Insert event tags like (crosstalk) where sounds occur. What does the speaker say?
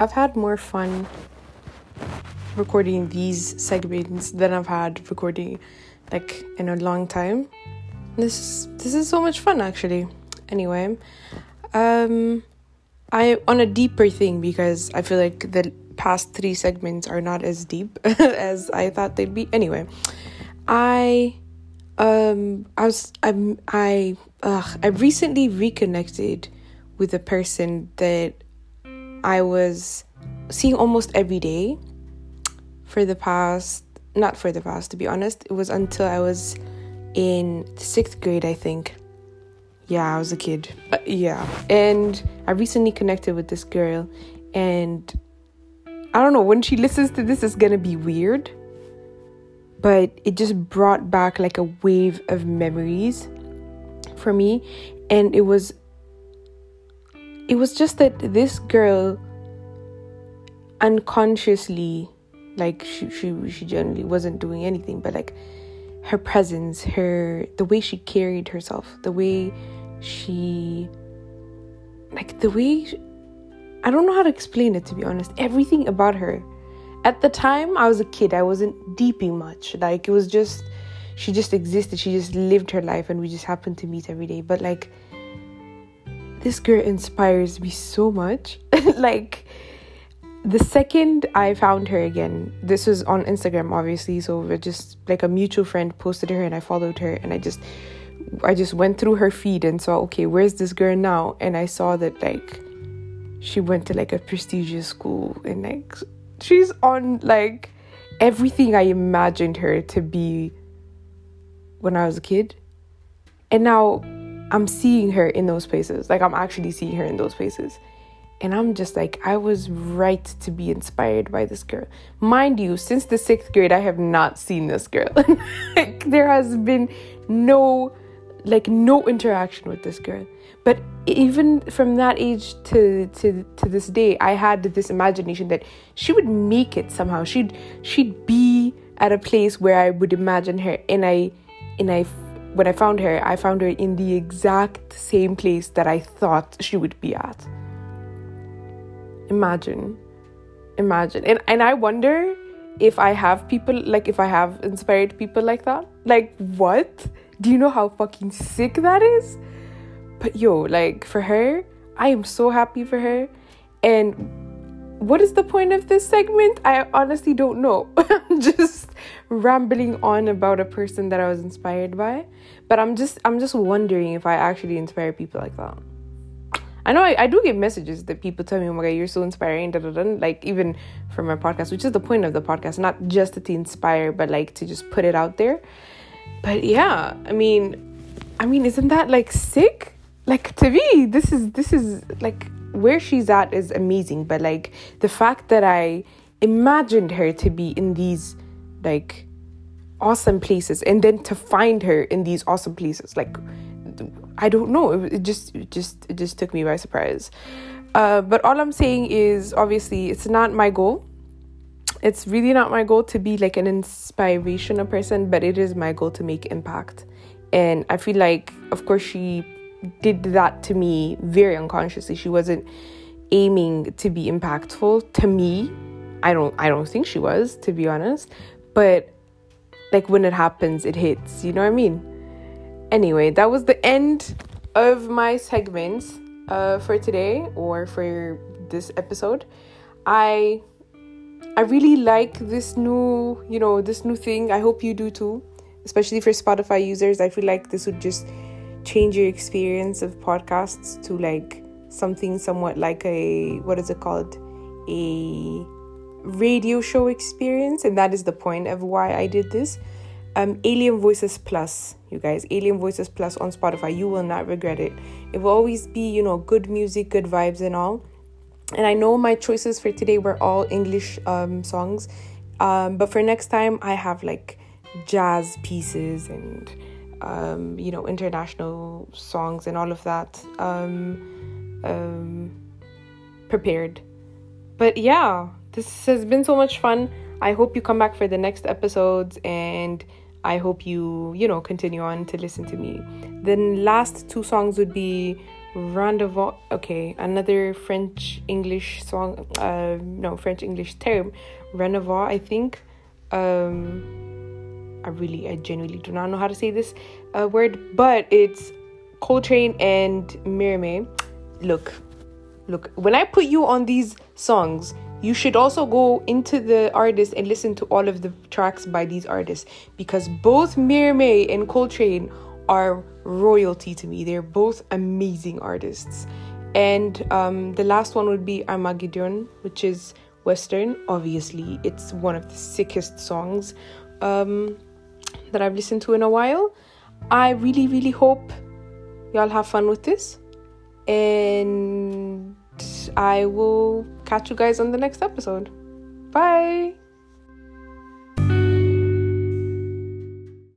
I've had more fun recording these segments than I've had recording like in a long time. This is this is so much fun actually. Anyway, um I on a deeper thing because I feel like the past three segments are not as deep (laughs) as I thought they'd be. Anyway, I um I was I'm I I recently reconnected with a person that I was seeing almost every day for the past not for the past to be honest. It was until i was in sixth grade i think. Yeah i was a kid. Uh, yeah. And i recently connected with this girl and i don't know when she listens to this it's gonna be weird. But it just brought back like a wave of memories for me. And it was it was just that this girl unconsciously like she she she generally wasn't doing anything but like her presence her the way she carried herself the way she like the way she, I don't know how to explain it to be honest. Everything about her. At the time I was a kid. I wasn't deeping much. Like it was just she just existed. She just lived her life and we just happened to meet every day. But like this girl inspires me so much (laughs) like the second I found her again, this was on Instagram, obviously. So we're just like a mutual friend posted her, and I followed her, and I just, I just went through her feed and saw, okay, where's this girl now? And I saw that like, she went to like a prestigious school, and like, she's on like everything I imagined her to be when I was a kid, and now I'm seeing her in those places. Like I'm actually seeing her in those places and I'm just like, I was right to be inspired by this girl. Mind you, since the sixth grade, I have not seen this girl. (laughs) like, there has been no, like, no interaction with this girl. But even from that age to, to, to this day, I had this imagination that she would make it somehow. She'd, she'd be at a place where I would imagine her. And I, and I, when I found her, I found her in the exact same place that I thought she would be at. Imagine. Imagine. And and i wonder if i have people like if i have inspired people like that. Like what? Do you know how fucking sick that is? But yo like for her i am so happy for her. And what is the point of this segment? I honestly don't know. (laughs) I'm just rambling on about a person that i was inspired by but i'm just i'm just wondering if i actually inspire people like that I know I, I do get messages that people tell me, oh my god, you're so inspiring, da, da, da, like even from my podcast, which is the point of the podcast, not just to inspire, but like to just put it out there. But yeah, I mean, I mean, isn't that like sick? Like to me, this is this is like where she's at is amazing, but like the fact that I imagined her to be in these like awesome places and then to find her in these awesome places like I don't know. It, just it just it just took me by surprise. Uh, but all I'm saying is obviously it's not my goal. It's really not my goal to be like an inspirational person, but it is my goal to make impact. And I feel like, of course, she did that to me very unconsciously. She wasn't aiming to be impactful to me. I don't I don't think she was, to be honest. But like when it happens, it hits. You know what I mean? Anyway, that was the end of my segments uh, for today or for this episode. I I really like this new, you know, this new thing. I hope you do too, especially for Spotify users. I feel like this would just change your experience of podcasts to like something somewhat like a what is it called? A radio show experience, and that is the point of why I did this um, Alien Voices Plus, you guys. Alien Voices Plus on Spotify. You will not regret it. It will always be, you know, good music, good vibes, and all. And I know my choices for today were all English um, songs, um, but for next time, I have like jazz pieces and um, you know international songs and all of that um, um, prepared. But yeah, this has been so much fun. I hope you come back for the next episodes and I hope you, you know, continue on to listen to me. The last two songs would be Rendezvous. Okay, another French English song. Uh, no, French English term. Rendezvous, I think. Um, I really, I genuinely do not know how to say this uh, word, but it's Coltrane and Mirame. Look, look. When I put you on these songs, you should also go into the artist and listen to all of the tracks by these artists because both Mirame and Coltrane are royalty to me. They're both amazing artists. And um, the last one would be Armageddon, which is Western. Obviously, it's one of the sickest songs um, that I've listened to in a while. I really, really hope y'all have fun with this. And I will catch you guys on the next episode. Bye.